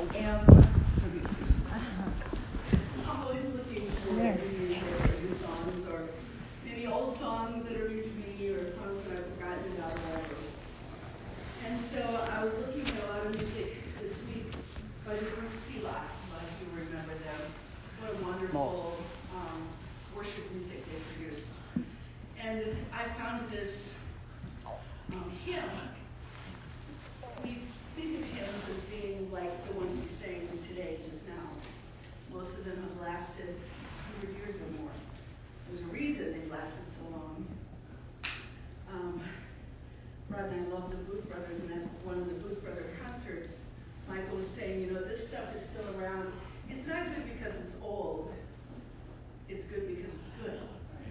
I'm always looking for new songs or maybe old songs that are new to me or songs that I've forgotten about. And so I was looking at a lot of music this week by the group Selah, if you remember them. What a wonderful worship music they produced. Uh, uh, and I found this um, hymn think of him as being like the one he's sang today just now. Most of them have lasted 100 years or more. There's a reason they've lasted so long. Um, Brad and I love the Booth Brothers, and at one of the Booth Brother concerts, Michael was saying, you know, this stuff is still around. It's not good because it's old. It's good because it's good.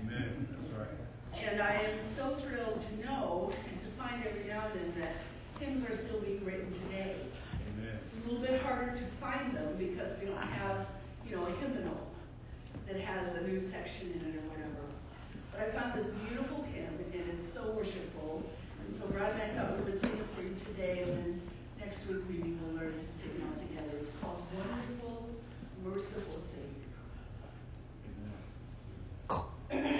Amen. That's right. And I am so thrilled to know and to find every now and then that hymns are still being written today. Amen. It's a little bit harder to find them because we don't have, you know, a hymnal that has a new section in it or whatever. But I found this beautiful hymn, and it's so worshipful. And so Brad and I thought we would sing it for you today, and then next week we will learn to sing it all together. It's called Wonderful, Merciful Savior. Amen.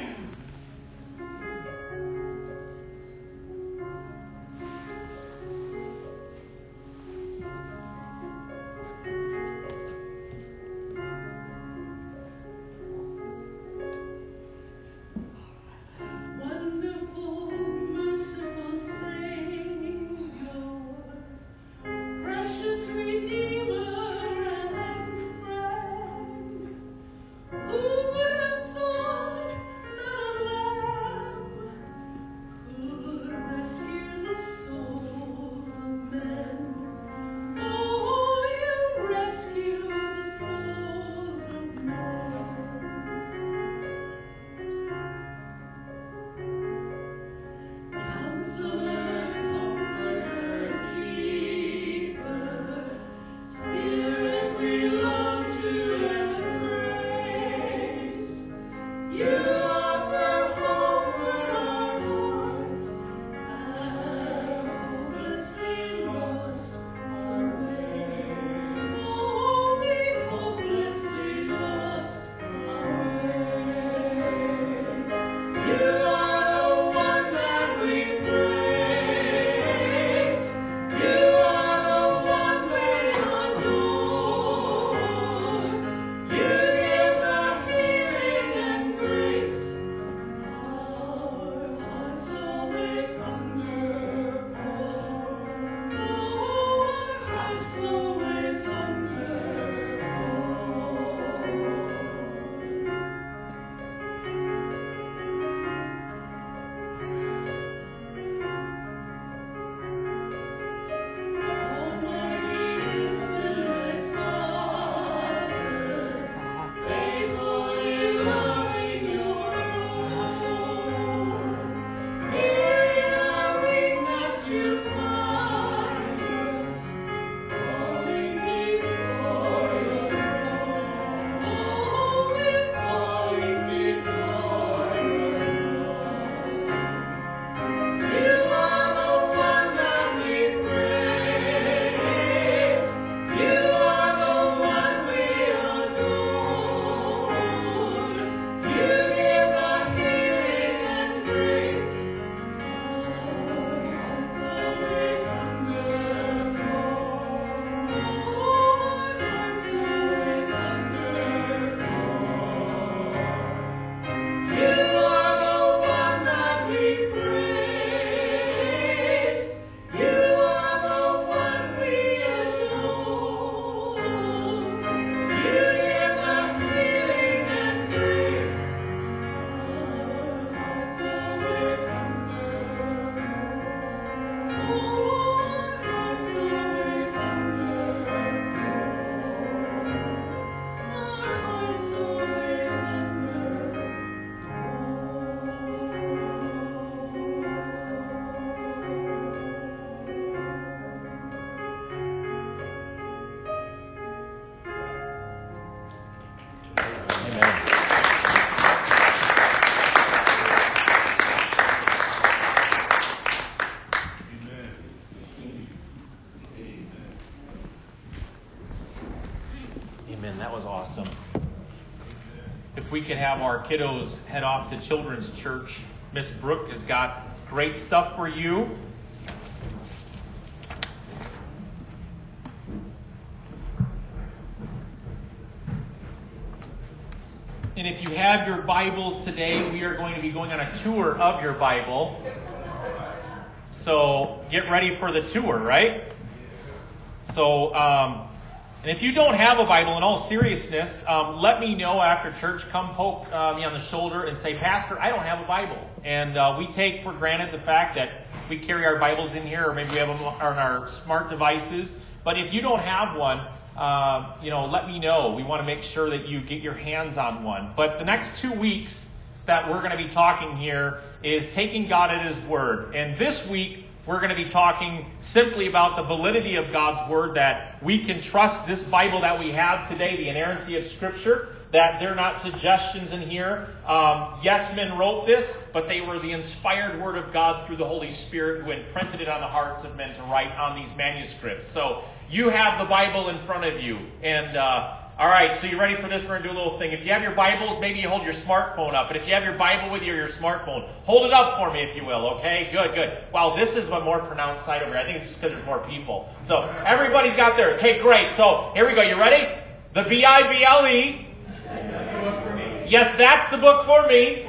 could have our kiddos head off to Children's Church, Miss Brooke has got great stuff for you. And if you have your Bibles today, we are going to be going on a tour of your Bible. So get ready for the tour, right? So, um, and if you don't have a Bible, in all seriousness, um, let me know after church. Come poke uh, me on the shoulder and say, Pastor, I don't have a Bible. And uh, we take for granted the fact that we carry our Bibles in here, or maybe we have them on our smart devices. But if you don't have one, uh, you know, let me know. We want to make sure that you get your hands on one. But the next two weeks that we're going to be talking here is taking God at His word. And this week, we're going to be talking simply about the validity of God's Word, that we can trust this Bible that we have today, the inerrancy of Scripture, that they're not suggestions in here. Um, yes, men wrote this, but they were the inspired Word of God through the Holy Spirit who imprinted it on the hearts of men to write on these manuscripts. So you have the Bible in front of you, and uh, all right, so you ready for this? We're going to do a little thing. If you have your Bibles, maybe you hold your smartphone up. But if you have your Bible with you or your smartphone, hold it up for me, if you will, okay? Good, good. Wow, this is a more pronounced side over here. I think it's just because there's more people. So everybody's got their. Okay, great. So here we go. You ready? The B I B L E. Yes, that's the book for me.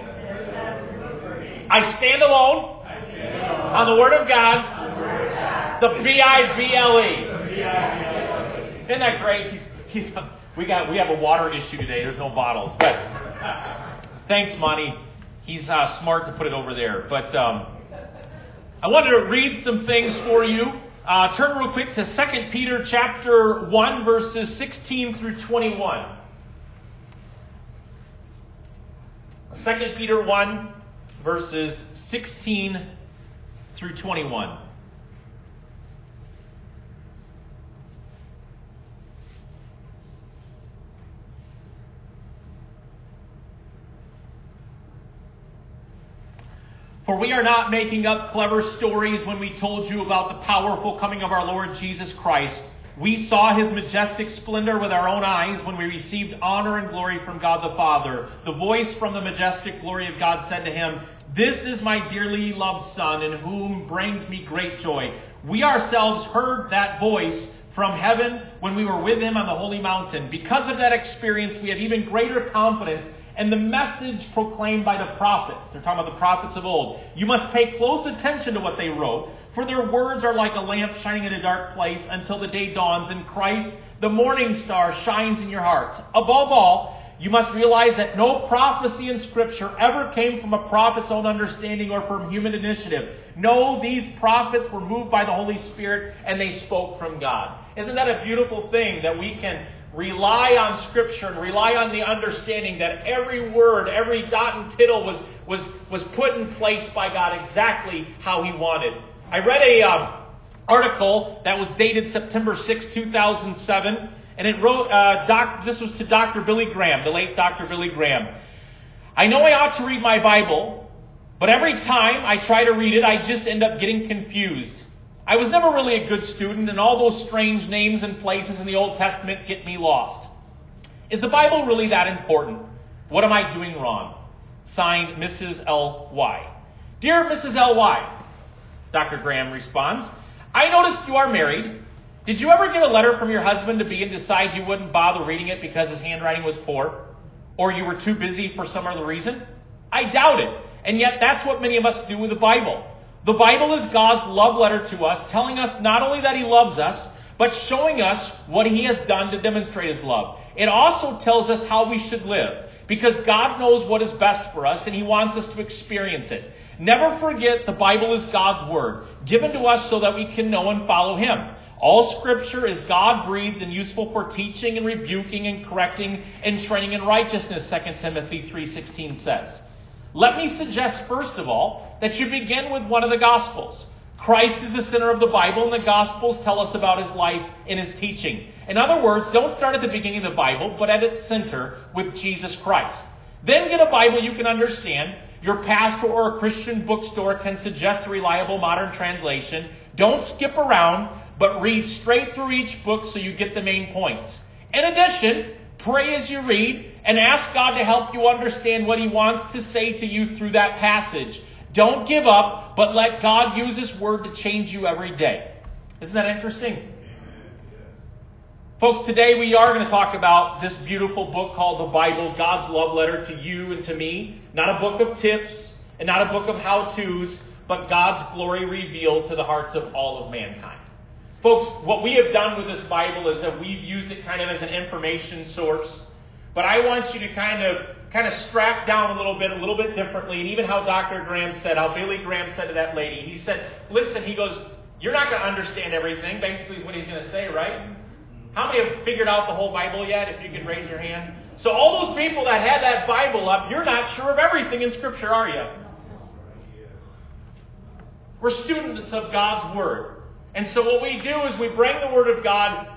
I stand alone on the Word of God. The B I B L E. Isn't that great? He's, he's we got we have a water issue today. There's no bottles, but thanks, Monty. He's uh, smart to put it over there. But um, I wanted to read some things for you. Uh, turn real quick to 2 Peter chapter 1, verses 16 through 21. 2 Peter 1, verses 16 through 21. For we are not making up clever stories when we told you about the powerful coming of our Lord Jesus Christ. We saw his majestic splendor with our own eyes when we received honor and glory from God the Father. The voice from the majestic glory of God said to him, This is my dearly loved Son, in whom brings me great joy. We ourselves heard that voice from heaven when we were with him on the holy mountain. Because of that experience, we have even greater confidence and the message proclaimed by the prophets. They're talking about the prophets of old. You must pay close attention to what they wrote, for their words are like a lamp shining in a dark place until the day dawns and Christ, the morning star, shines in your hearts. Above all, you must realize that no prophecy in Scripture ever came from a prophet's own understanding or from human initiative. No, these prophets were moved by the Holy Spirit and they spoke from God. Isn't that a beautiful thing that we can rely on Scripture and rely on the understanding that every word, every dot and tittle was, was, was put in place by God exactly how He wanted. I read a um, article that was dated September 6, 2007, and it wrote, uh, doc, this was to Dr. Billy Graham, the late Dr. Billy Graham. I know I ought to read my Bible, but every time I try to read it, I just end up getting confused. I was never really a good student, and all those strange names and places in the Old Testament get me lost. Is the Bible really that important? What am I doing wrong? Signed, Mrs. L.Y. Dear Mrs. L.Y., Dr. Graham responds, I noticed you are married. Did you ever get a letter from your husband to be and decide you wouldn't bother reading it because his handwriting was poor? Or you were too busy for some other reason? I doubt it. And yet that's what many of us do with the Bible. The Bible is God's love letter to us, telling us not only that He loves us, but showing us what He has done to demonstrate His love. It also tells us how we should live, because God knows what is best for us and He wants us to experience it. Never forget the Bible is God's Word, given to us so that we can know and follow Him. All scripture is God breathed and useful for teaching and rebuking and correcting and training in righteousness, 2 Timothy 3.16 says. Let me suggest, first of all, that you begin with one of the Gospels. Christ is the center of the Bible, and the Gospels tell us about his life and his teaching. In other words, don't start at the beginning of the Bible, but at its center with Jesus Christ. Then get a Bible you can understand. Your pastor or a Christian bookstore can suggest a reliable modern translation. Don't skip around, but read straight through each book so you get the main points. In addition, pray as you read and ask God to help you understand what He wants to say to you through that passage. Don't give up, but let God use His Word to change you every day. Isn't that interesting? Folks, today we are going to talk about this beautiful book called the Bible, God's love letter to you and to me. Not a book of tips and not a book of how to's, but God's glory revealed to the hearts of all of mankind. Folks, what we have done with this Bible is that we've used it kind of as an information source. But I want you to kind of kind of strapped down a little bit, a little bit differently, and even how Dr. Graham said, how Billy Graham said to that lady. He said, "Listen," he goes, "You're not going to understand everything." Basically, is what he's going to say, right? How many have figured out the whole Bible yet? If you could raise your hand. So all those people that had that Bible up, you're not sure of everything in Scripture, are you? We're students of God's Word. And so what we do is we bring the Word of God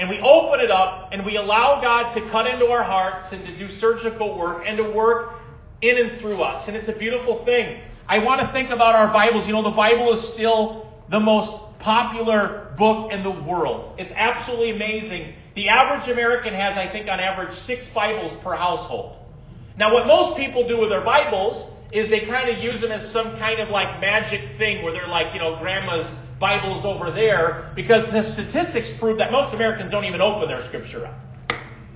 and we open it up and we allow God to cut into our hearts and to do surgical work and to work in and through us. And it's a beautiful thing. I want to think about our Bibles. You know, the Bible is still the most popular book in the world. It's absolutely amazing. The average American has, I think, on average, six Bibles per household. Now, what most people do with their Bibles is they kind of use them as some kind of like magic thing where they're like, you know, grandma's Bible's over there because the statistics prove that most Americans don't even open their scripture up.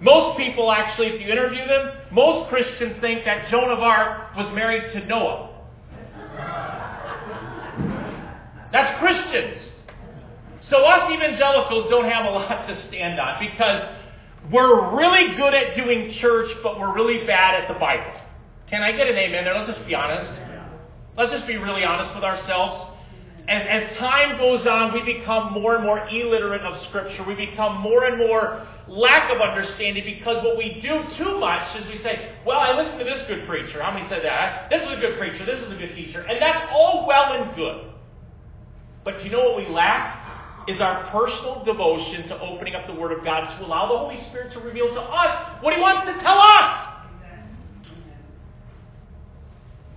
Most people actually, if you interview them, most Christians think that Joan of Arc was married to Noah. That's Christians. So us evangelicals don't have a lot to stand on because we're really good at doing church, but we're really bad at the Bible. Can I get an amen there? Let's just be honest. Let's just be really honest with ourselves. As, as time goes on, we become more and more illiterate of Scripture. We become more and more lack of understanding because what we do too much is we say, well, I listen to this good preacher. How many said that? This is a good preacher. This is a good teacher. And that's all well and good. But you know what we lack? Is our personal devotion to opening up the Word of God to allow the Holy Spirit to reveal to us what He wants to tell us.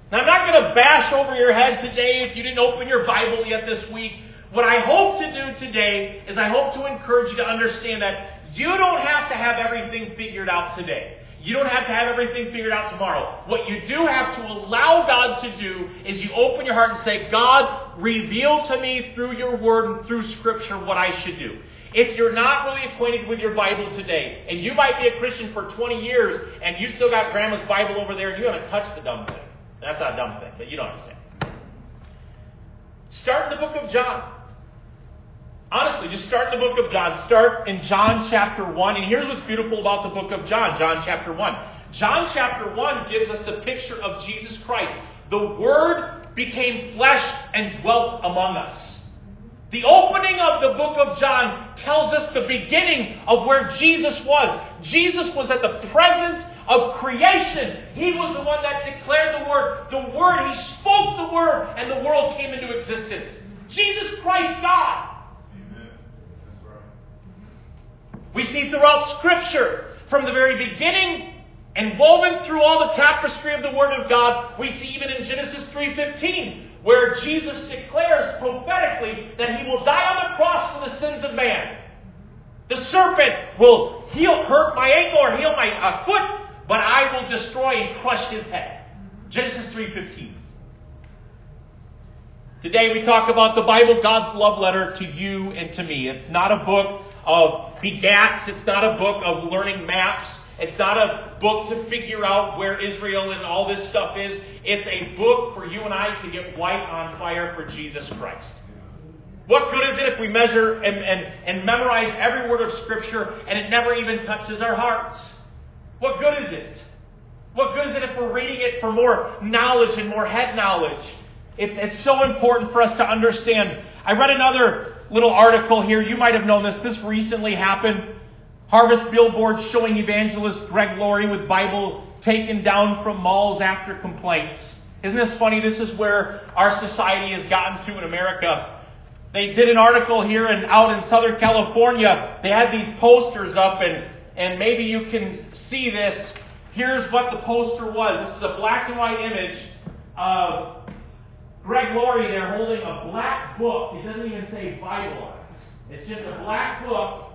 Now, I'm not going to bash over your head today if you didn't open your Bible yet this week. What I hope to do today is I hope to encourage you to understand that you don't have to have everything figured out today. You don't have to have everything figured out tomorrow. What you do have to allow God to do is you open your heart and say, God, reveal to me through your word and through scripture what I should do. If you're not really acquainted with your Bible today, and you might be a Christian for 20 years, and you still got grandma's Bible over there, and you haven't touched the dumb thing. That's not a dumb thing, but you don't understand. Start in the book of John. Honestly, just start in the book of John. Start in John chapter 1. And here's what's beautiful about the book of John, John chapter 1. John chapter 1 gives us the picture of Jesus Christ. The Word became flesh and dwelt among us. The opening of the book of John tells us the beginning of where Jesus was. Jesus was at the presence of creation. He was the one that declared the Word. The Word, He spoke the Word, and the world came into existence. Jesus Christ, God. Amen. We see throughout Scripture, from the very beginning and woven through all the tapestry of the Word of God, we see even in Genesis 3.15, where Jesus declares prophetically that He will die on the cross for the sins of man. The serpent will heal, hurt my ankle or heal my uh, foot, but I will destroy and crush his head. Genesis 3.15. Today we talk about the Bible, God's love letter to you and to me. It's not a book of begats. It's not a book of learning maps. It's not a book to figure out where Israel and all this stuff is. It's a book for you and I to get white on fire for Jesus Christ. What good is it if we measure and, and, and memorize every word of Scripture and it never even touches our hearts? What good is it? What good is it if we're reading it for more knowledge and more head knowledge? It's, it's so important for us to understand. I read another little article here. You might have known this. This recently happened. Harvest billboards showing evangelist Greg Laurie with Bible taken down from malls after complaints. Isn't this funny? This is where our society has gotten to in America. They did an article here and out in Southern California. They had these posters up and and maybe you can see this. Here's what the poster was. This is a black and white image of Greg Laurie there holding a black book. It doesn't even say Bible on it. It's just a black book,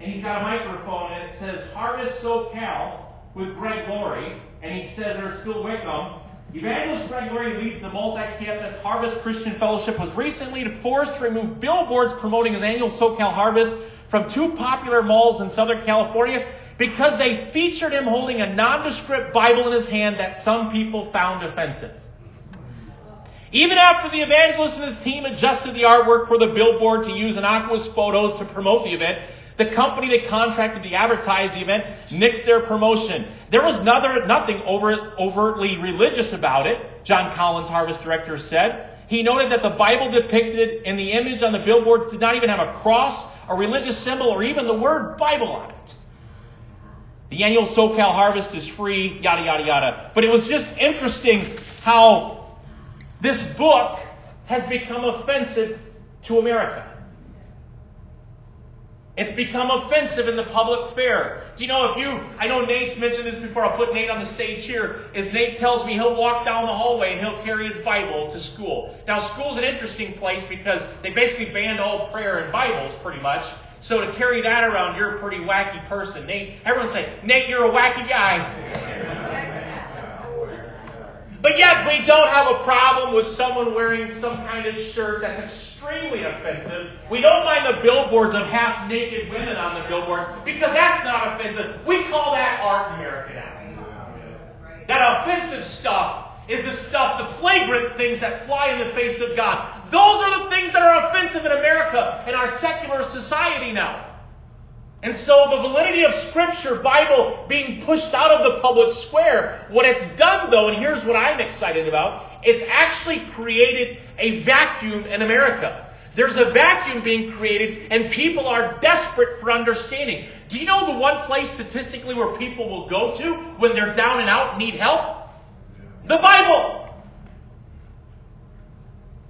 and he's got a microphone, and it says Harvest SoCal with Greg Laurie, and he says there's Phil Wickham. Evangelist Greg Laurie leads the multi-campus Harvest Christian Fellowship was recently forced to remove billboards promoting his annual SoCal Harvest from two popular malls in Southern California because they featured him holding a nondescript Bible in his hand that some people found offensive. Even after the evangelist and his team adjusted the artwork for the billboard to use innocuous photos to promote the event, the company that contracted to advertise the event nixed their promotion. There was another, nothing over, overtly religious about it, John Collins, Harvest Director, said. He noted that the Bible depicted in the image on the billboards did not even have a cross, a religious symbol, or even the word Bible on it. The annual SoCal harvest is free, yada, yada, yada. But it was just interesting how this book has become offensive to America. It's become offensive in the public fair. Do you know if you, I know Nate's mentioned this before, I'll put Nate on the stage here, is Nate tells me he'll walk down the hallway and he'll carry his Bible to school. Now school's an interesting place because they basically banned all prayer and Bibles pretty much. So to carry that around, you're a pretty wacky person. Nate, everyone say, Nate, you're a wacky guy. But yet, we don't have a problem with someone wearing some kind of shirt that that's extremely offensive. We don't mind the billboards of half naked women on the billboards because that's not offensive. We call that art in America now. That offensive stuff is the stuff, the flagrant things that fly in the face of God. Those are the things that are offensive in America in our secular society now. And so the validity of Scripture, Bible, being pushed out of the public square, what it's done though, and here's what I'm excited about, it's actually created a vacuum in America. There's a vacuum being created, and people are desperate for understanding. Do you know the one place statistically where people will go to when they're down and out and need help? The Bible.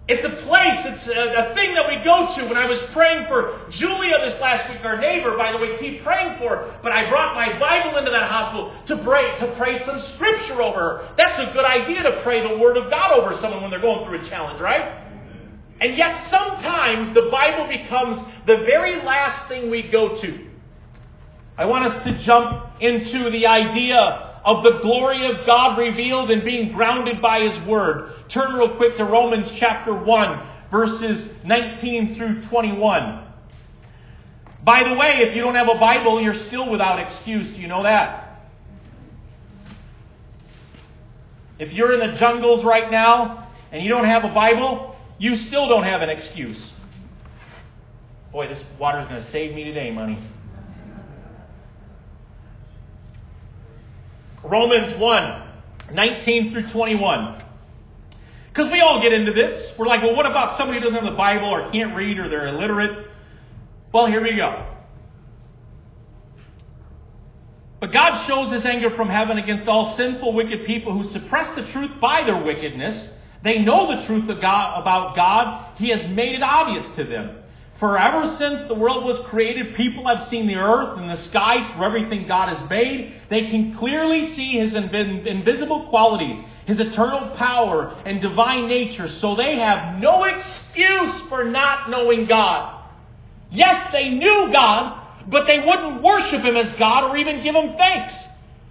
It's a place, it's a, a, thing that we go to. When I was praying for Julia this last week, our neighbor, by the way, keep praying for her. But I brought my Bible into that hospital to pray, to pray some scripture over her. That's a good idea to pray the Word of God over someone when they're going through a challenge, right? And yet sometimes the Bible becomes the very last thing we go to. I want us to jump into the idea of the glory of God revealed and being grounded by His Word. Turn real quick to Romans chapter 1, verses 19 through 21. By the way, if you don't have a Bible, you're still without excuse. Do you know that? If you're in the jungles right now and you don't have a Bible, you still don't have an excuse. Boy, this water's going to save me today, Monty. Romans 1, 19 through 21. Because we all get into this. We're like, well, what about somebody who doesn't have the Bible or can't read or they're illiterate? Well, here we go. But God shows his anger from heaven against all sinful, wicked people who suppress the truth by their wickedness. They know the truth God, about God. He has made it obvious to them. For ever since the world was created, people have seen the earth and the sky through everything God has made. They can clearly see His invisible qualities, His eternal power and divine nature, so they have no excuse for not knowing God. Yes, they knew God, but they wouldn't worship Him as God or even give Him thanks.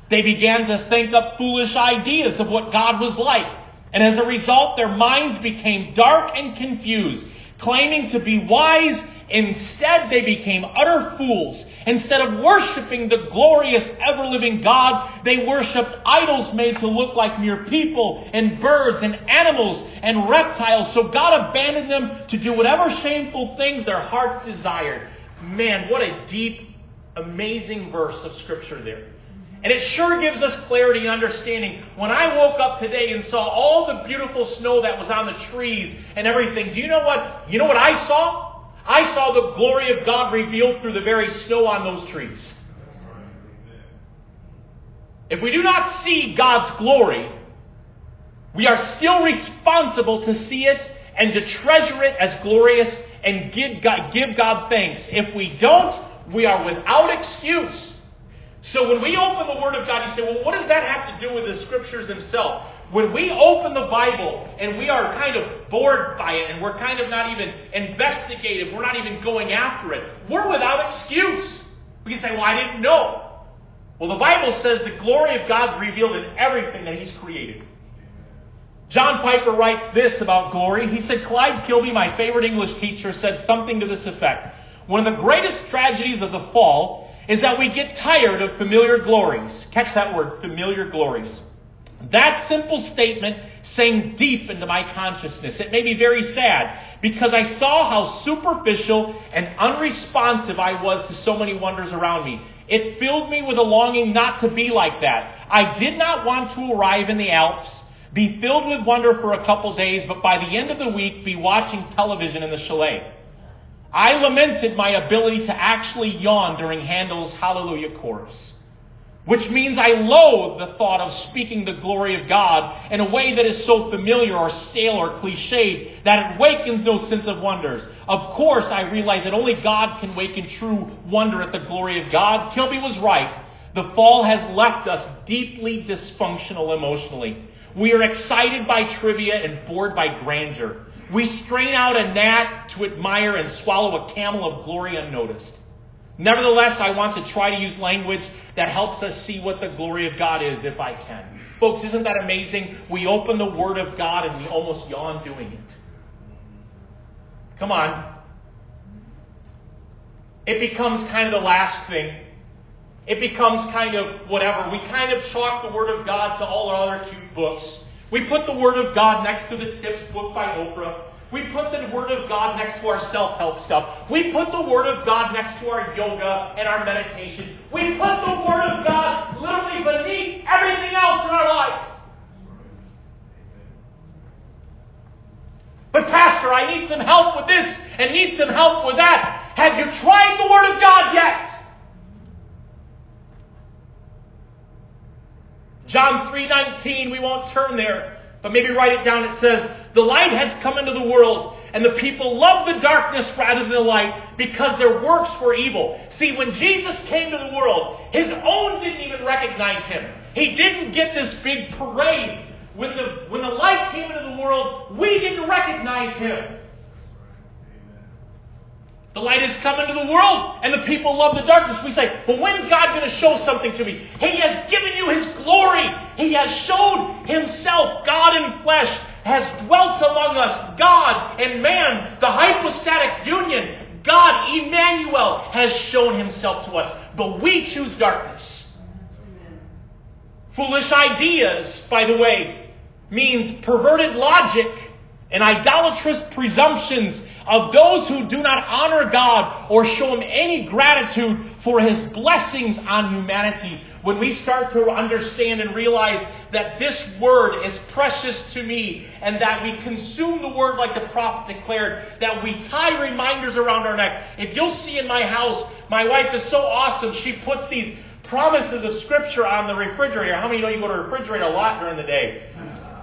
They began to think up foolish ideas of what God was like. And as a result, their minds became dark and confused claiming to be wise, instead they became utter fools. Instead of worshiping the glorious, ever-living God, they worshiped idols made to look like mere people and birds and animals and reptiles. So God abandoned them to do whatever shameful things their hearts desired. Man, what a deep, amazing verse of scripture there. And it sure gives us clarity and understanding. When I woke up today and saw all the beautiful snow that was on the trees and everything, do you know what? You know what I saw? I saw the glory of God revealed through the very snow on those trees. If we do not see God's glory, we are still responsible to see it and to treasure it as glorious and give God, give God thanks. If we don't, we are without excuse. So when we open the Word of God, you say, well, what does that have to do with the Scriptures themselves? When we open the Bible and we are kind of bored by it and we're kind of not even investigative, we're not even going after it, we're without excuse. We can say, well, I didn't know. Well, the Bible says the glory of God's revealed in everything that He's created. John Piper writes this about glory. He said, Clyde Kilby, my favorite English teacher, said something to this effect. One of the greatest tragedies of the fall is that we get tired of familiar glories. Catch that word, familiar glories. That simple statement sank deep into my consciousness. It made me very sad because I saw how superficial and unresponsive I was to so many wonders around me. It filled me with a longing not to be like that. I did not want to arrive in the Alps be filled with wonder for a couple days, but by the end of the week be watching television in the chalet. I lamented my ability to actually yawn during Handel's Hallelujah chorus, which means I loathe the thought of speaking the glory of God in a way that is so familiar or stale or cliched that it wakens no sense of wonders. Of course, I realize that only God can waken true wonder at the glory of God. Kilby was right. The fall has left us deeply dysfunctional emotionally. We are excited by trivia and bored by grandeur. We strain out a gnat to admire and swallow a camel of glory unnoticed. Nevertheless, I want to try to use language that helps us see what the glory of God is if I can. Folks, isn't that amazing? We open the Word of God and we almost yawn doing it. Come on. It becomes kind of the last thing it becomes kind of whatever. We kind of chalk the Word of God to all our other cute books. We put the Word of God next to the Tips book by Oprah. We put the Word of God next to our self help stuff. We put the Word of God next to our yoga and our meditation. We put the Word of God literally beneath everything else in our life. But, Pastor, I need some help with this and need some help with that. Have you tried the Word of God yet? John 3:19, we won't turn there, but maybe write it down. It says, "The light has come into the world, and the people love the darkness rather than the light because their works were evil." See, when Jesus came to the world, his own didn't even recognize him. He didn't get this big parade. When the, when the light came into the world, we didn't recognize him. The light has come into the world, and the people love the darkness. We say, but when's God going to show something to me? He has given you His glory. He has showed Himself, God in flesh, has dwelt among us. God and man, the hypostatic union, God, Emmanuel, has shown Himself to us. But we choose darkness. Foolish ideas, by the way, means perverted logic and idolatrous presumptions of those who do not honor God or show Him any gratitude for His blessings on humanity. When we start to understand and realize that this word is precious to me and that we consume the word like the prophet declared, that we tie reminders around our neck. If you'll see in my house, my wife is so awesome. She puts these promises of scripture on the refrigerator. How many know you go to the refrigerator a lot during the day?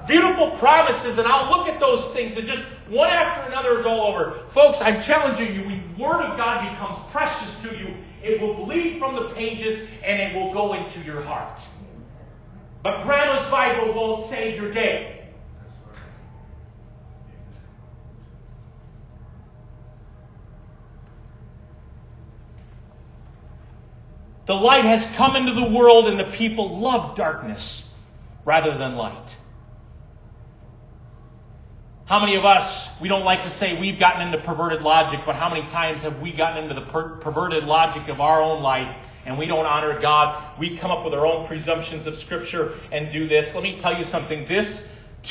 Beautiful promises, and I'll look at those things, and just one after another is all over. Folks, I'm challenging you. When the Word of God becomes precious to you, it will bleed from the pages and it will go into your heart. But Grandma's Bible won't save your day. The light has come into the world, and the people love darkness rather than light. How many of us, we don't like to say we've gotten into perverted logic, but how many times have we gotten into the per- perverted logic of our own life and we don't honor God? We come up with our own presumptions of Scripture and do this. Let me tell you something. This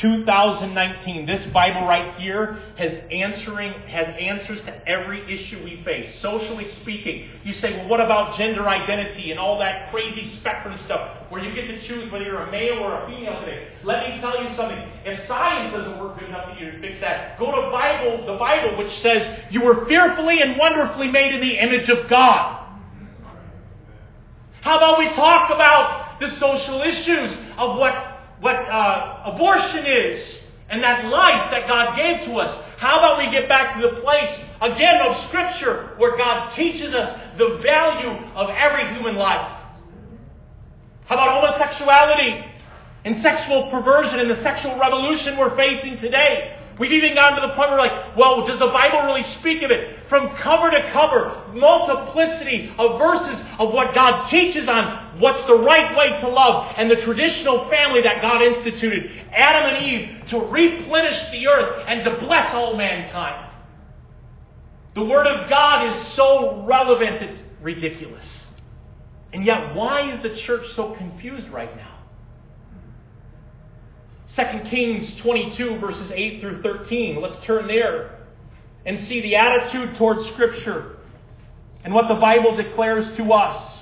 2019, this Bible right here has answering has answers to every issue we face. Socially speaking, you say, well, what about gender identity and all that crazy spectrum stuff where you get to choose whether you're a male or a female today? Let me tell you something. If science doesn't work good enough for you to fix that, go to Bible, the Bible, which says you were fearfully and wonderfully made in the image of God. How about we talk about the social issues of what what uh, abortion is and that life that God gave to us. How about we get back to the place, again, of Scripture where God teaches us the value of every human life? How about homosexuality and sexual perversion and the sexual revolution we're facing today? We've even gotten to the point where we're like, well, does the Bible really speak of it? From cover to cover, multiplicity of verses of what God teaches on what's the right way to love and the traditional family that God instituted, Adam and Eve, to replenish the earth and to bless all mankind. The Word of God is so relevant, it's ridiculous. And yet, why is the church so confused right now? 2 Kings 22, verses 8 through 13. Let's turn there and see the attitude towards Scripture and what the Bible declares to us.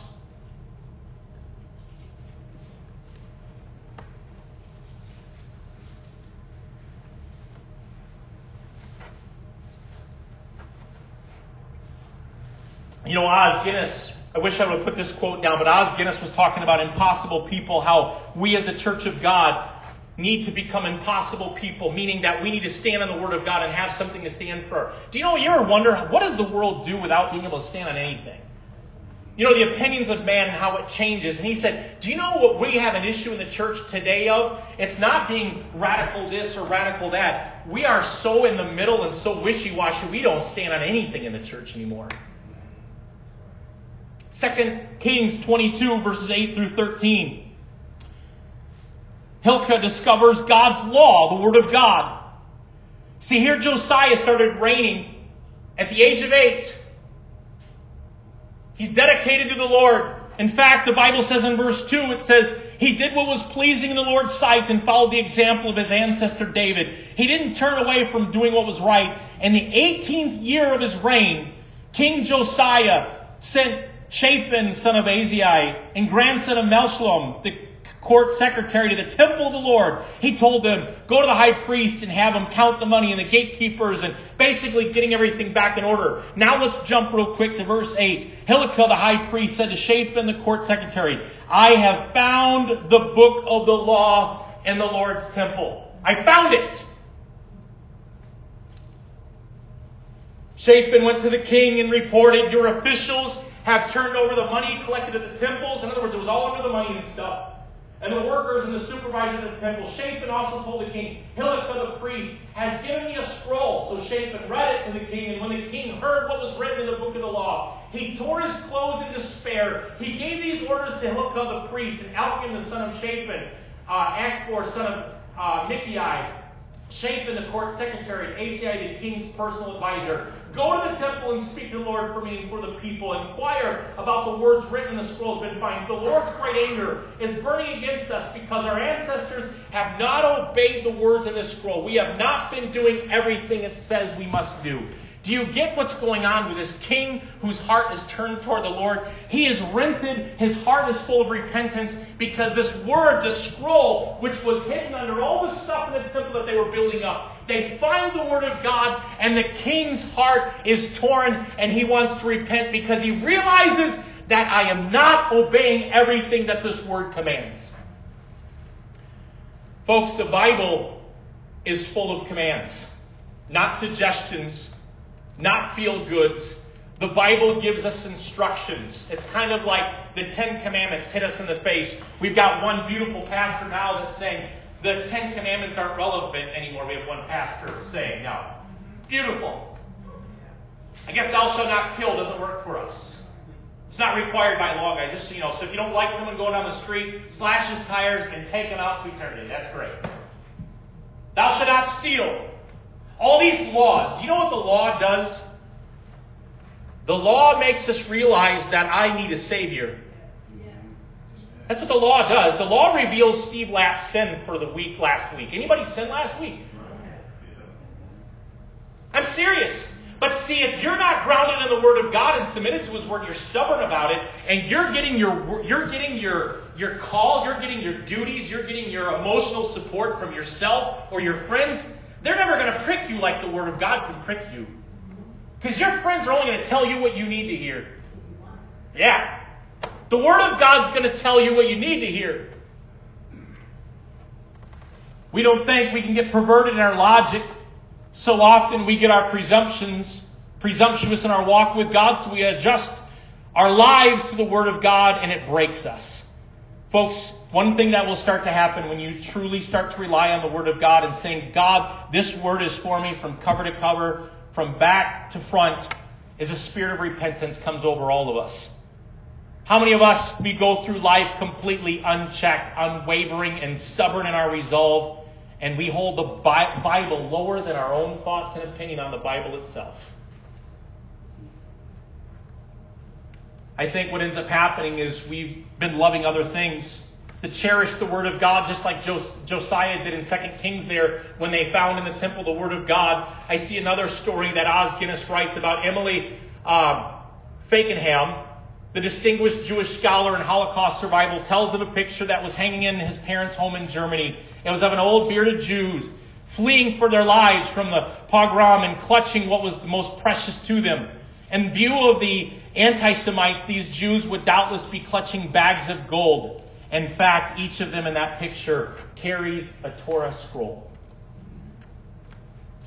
You know, Os Guinness, I wish I would have put this quote down, but Os Guinness was talking about impossible people, how we as the Church of God need to become impossible people, meaning that we need to stand on the Word of God and have something to stand for. Do you know, you ever wonder, what does the world do without being able to stand on anything? You know, the opinions of man and how it changes. And he said, Do you know what we have an issue in the church today of? It's not being radical this or radical that. We are so in the middle and so wishy washy, we don't stand on anything in the church anymore. 2 Kings 22, verses 8 through 13. Hilkiah discovers God's law, the Word of God. See, here Josiah started reigning at the age of eight. He's dedicated to the Lord. In fact, the Bible says in verse 2, it says, He did what was pleasing in the Lord's sight and followed the example of his ancestor David. He didn't turn away from doing what was right. In the 18th year of his reign, King Josiah sent Shaphan, son of Azai, and grandson of Meshullam, the court secretary to the temple of the Lord. He told them, go to the high priest and have him count the money and the gatekeepers and basically getting everything back in order. Now let's jump real quick to verse 8. Hilkiah the high priest said to Shaphan the court secretary, I have found the book of the law in the Lord's temple. I found it. Shaphan went to the king and reported, Your officials have turned over the money collected at the temples. In other words, it was all under the money and stuff. And the workers and the supervisors of the temple, Shaphan also told the king, Hilkiah the priest has given me a scroll. So Shaphan read it to the king, and when the king heard what was written in the book of the law, he tore his clothes in despair. He gave these orders to Hilkiah the priest, and Elkanah the son of Shaphan, uh, Achbor son of uh, Shaphan the court secretary, and Asai the king's personal advisor. Go to the temple and speak to the Lord for me and for the people. Inquire about the words written in the scrolls been found. The Lord's great anger is burning against us because our ancestors have not obeyed the words in this scroll. We have not been doing everything it says we must do. Do you get what's going on with this king whose heart is turned toward the Lord? He is rented. His heart is full of repentance because this word, the scroll, which was hidden under all the stuff in the temple that they were building up, they find the word of God and the king's heart is torn and he wants to repent because he realizes that I am not obeying everything that this word commands. Folks, the Bible is full of commands, not suggestions not feel goods. The Bible gives us instructions. It's kind of like the Ten Commandments hit us in the face. We've got one beautiful pastor now that's saying the Ten Commandments aren't relevant anymore. We have one pastor saying, no. Beautiful. I guess thou shalt not kill doesn't work for us. It's not required by law, guys. Just so you know. So if you don't like someone going down the street, slash his tires and take him out to eternity. That's great. Thou shalt not steal. All these laws, do you know what the law does? The law makes us realize that I need a Savior. That's what the law does. The law reveals Steve Lapp's sin for the week last week. Anybody sin last week? I'm serious. But see, if you're not grounded in the Word of God and submitted to His Word, you're stubborn about it, and you're getting your you're getting your your call, you're getting your duties, you're getting your emotional support from yourself or your friends. They're never going to prick you like the Word of God can prick you. Because your friends are only going to tell you what you need to hear. Yeah. The Word of God's going to tell you what you need to hear. We don't think we can get perverted in our logic. So often we get our presumptions, presumptuous in our walk with God, so we adjust our lives to the Word of God and it breaks us. Folks, one thing that will start to happen when you truly start to rely on the Word of God and saying, God, this Word is for me from cover to cover, from back to front, is a spirit of repentance comes over all of us. How many of us, we go through life completely unchecked, unwavering, and stubborn in our resolve, and we hold the Bible lower than our own thoughts and opinion on the Bible itself? I think what ends up happening is we've been loving other things to cherish the Word of God, just like Josiah did in 2 Kings there when they found in the temple the Word of God. I see another story that Os Guinness writes about Emily um, Fackenheim, the distinguished Jewish scholar and Holocaust survival, tells of a picture that was hanging in his parents' home in Germany. It was of an old bearded Jew fleeing for their lives from the pogrom and clutching what was the most precious to them. In view of the anti Semites, these Jews would doubtless be clutching bags of gold. In fact, each of them in that picture carries a Torah scroll.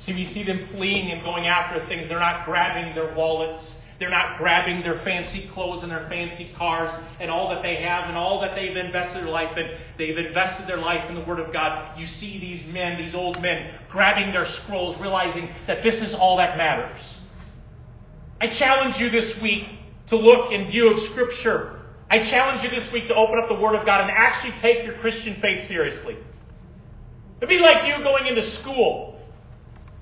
See, we see them fleeing and going after things. They're not grabbing their wallets. They're not grabbing their fancy clothes and their fancy cars and all that they have and all that they've invested their life in. They've invested their life in the Word of God. You see these men, these old men, grabbing their scrolls, realizing that this is all that matters. I challenge you this week to look in view of Scripture. I challenge you this week to open up the Word of God and actually take your Christian faith seriously. It'd be like you going into school.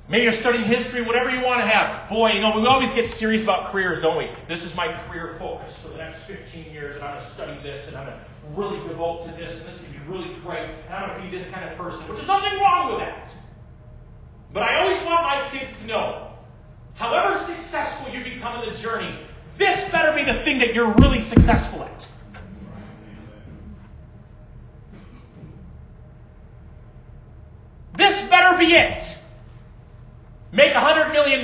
Maybe you're studying history, whatever you want to have. Boy, you know, we always get serious about careers, don't we? This is my career focus for the next 15 years, and I'm going to study this, and I'm going to really devote to this, and this is going to be really great, and I'm going to be this kind of person, which is nothing wrong with that. But I always want my kids to know, however successful you become in the journey, this better be the thing that you're really successful at. This better be it. Make a $100 million,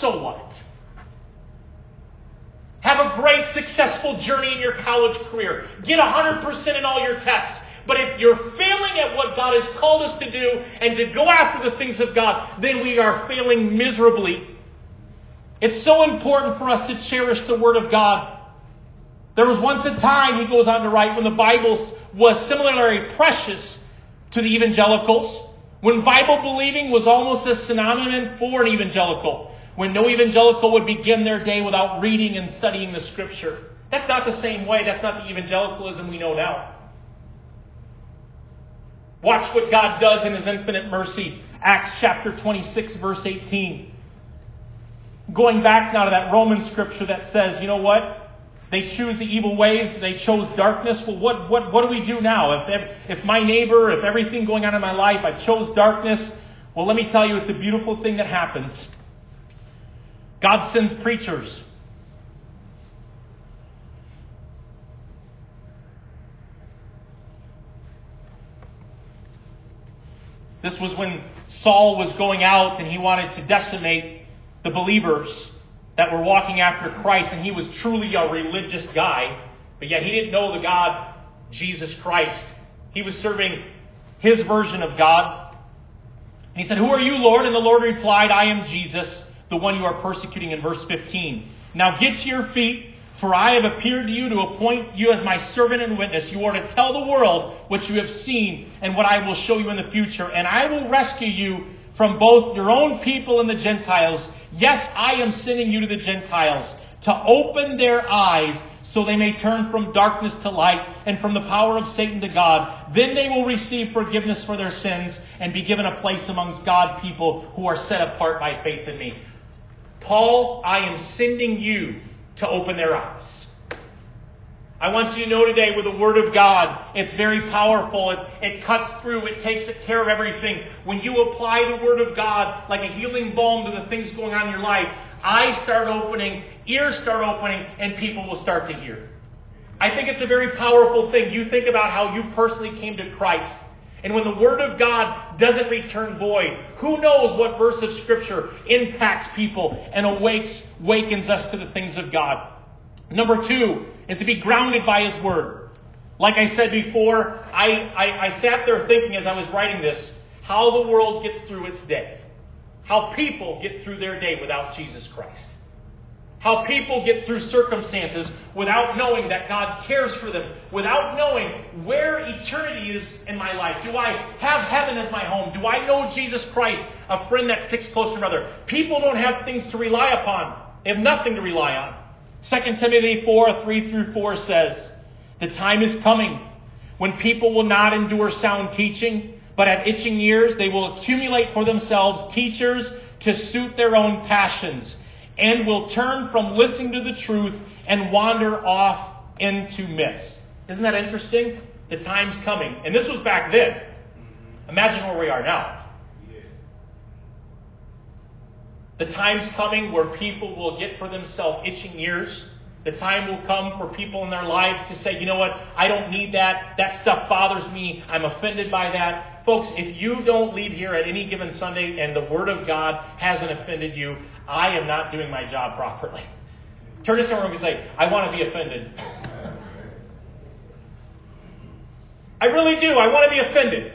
so what? Have a great, successful journey in your college career. Get 100% in all your tests. But if you're failing at what God has called us to do and to go after the things of God, then we are failing miserably it's so important for us to cherish the Word of God. There was once a time, he goes on to write, when the Bible was similarly precious to the evangelicals, when Bible believing was almost a synonym for an evangelical, when no evangelical would begin their day without reading and studying the Scripture. That's not the same way. That's not the evangelicalism we know now. Watch what God does in His infinite mercy. Acts chapter 26, verse 18 going back now to that Roman scripture that says, you know what? They choose the evil ways. They chose darkness. Well, what, what, what do we do now? If, if my neighbor, if everything going on in my life, I chose darkness, well, let me tell you, it's a beautiful thing that happens. God sends preachers. This was when Saul was going out and he wanted to decimate the believers that were walking after Christ, and he was truly a religious guy, but yet he didn't know the God, Jesus Christ. He was serving his version of God. And he said, Who are you, Lord? And the Lord replied, I am Jesus, the one you are persecuting, in verse 15. Now get to your feet, for I have appeared to you to appoint you as my servant and witness. You are to tell the world what you have seen and what I will show you in the future. And I will rescue you from both your own people and the Gentiles Yes, I am sending you to the Gentiles to open their eyes so they may turn from darkness to light and from the power of Satan to God. Then they will receive forgiveness for their sins and be given a place amongst God people who are set apart by faith in me. Paul, I am sending you to open their eyes. I want you to know today with the Word of God, it's very powerful. It, it cuts through. It takes care of everything. When you apply the Word of God like a healing balm to the things going on in your life, eyes start opening, ears start opening, and people will start to hear. I think it's a very powerful thing. You think about how you personally came to Christ. And when the Word of God doesn't return void, who knows what verse of Scripture impacts people and awakes, wakens us to the things of God. Number two is to be grounded by His Word. Like I said before, I, I, I sat there thinking as I was writing this, how the world gets through its day. How people get through their day without Jesus Christ. How people get through circumstances without knowing that God cares for them, without knowing where eternity is in my life. Do I have heaven as my home? Do I know Jesus Christ, a friend that sticks closer to brother? People don't have things to rely upon. They have nothing to rely on. 2 Timothy 4 3 through 4 says, The time is coming when people will not endure sound teaching, but at itching ears they will accumulate for themselves teachers to suit their own passions and will turn from listening to the truth and wander off into myths. Isn't that interesting? The time's coming. And this was back then. Imagine where we are now. The time's coming where people will get for themselves itching ears. The time will come for people in their lives to say, you know what, I don't need that. That stuff bothers me. I'm offended by that. Folks, if you don't leave here at any given Sunday and the Word of God hasn't offended you, I am not doing my job properly. Turn to someone and say, I want to be offended. I really do. I want to be offended.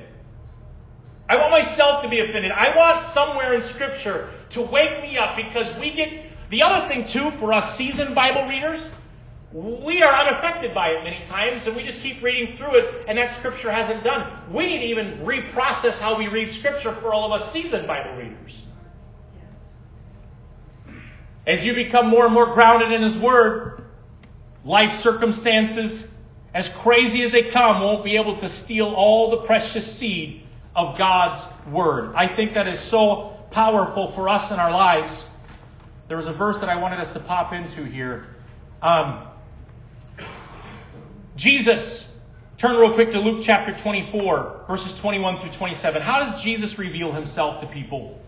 I want myself to be offended. I want somewhere in Scripture to wake me up because we get. The other thing, too, for us seasoned Bible readers, we are unaffected by it many times, and we just keep reading through it, and that Scripture hasn't done. We need to even reprocess how we read Scripture for all of us seasoned Bible readers. As you become more and more grounded in His Word, life circumstances, as crazy as they come, won't be able to steal all the precious seed of God's Word. I think that is so powerful for us in our lives. There was a verse that I wanted us to pop into here. Um, Jesus, turn real quick to Luke chapter 24, verses 21 through 27. How does Jesus reveal himself to people?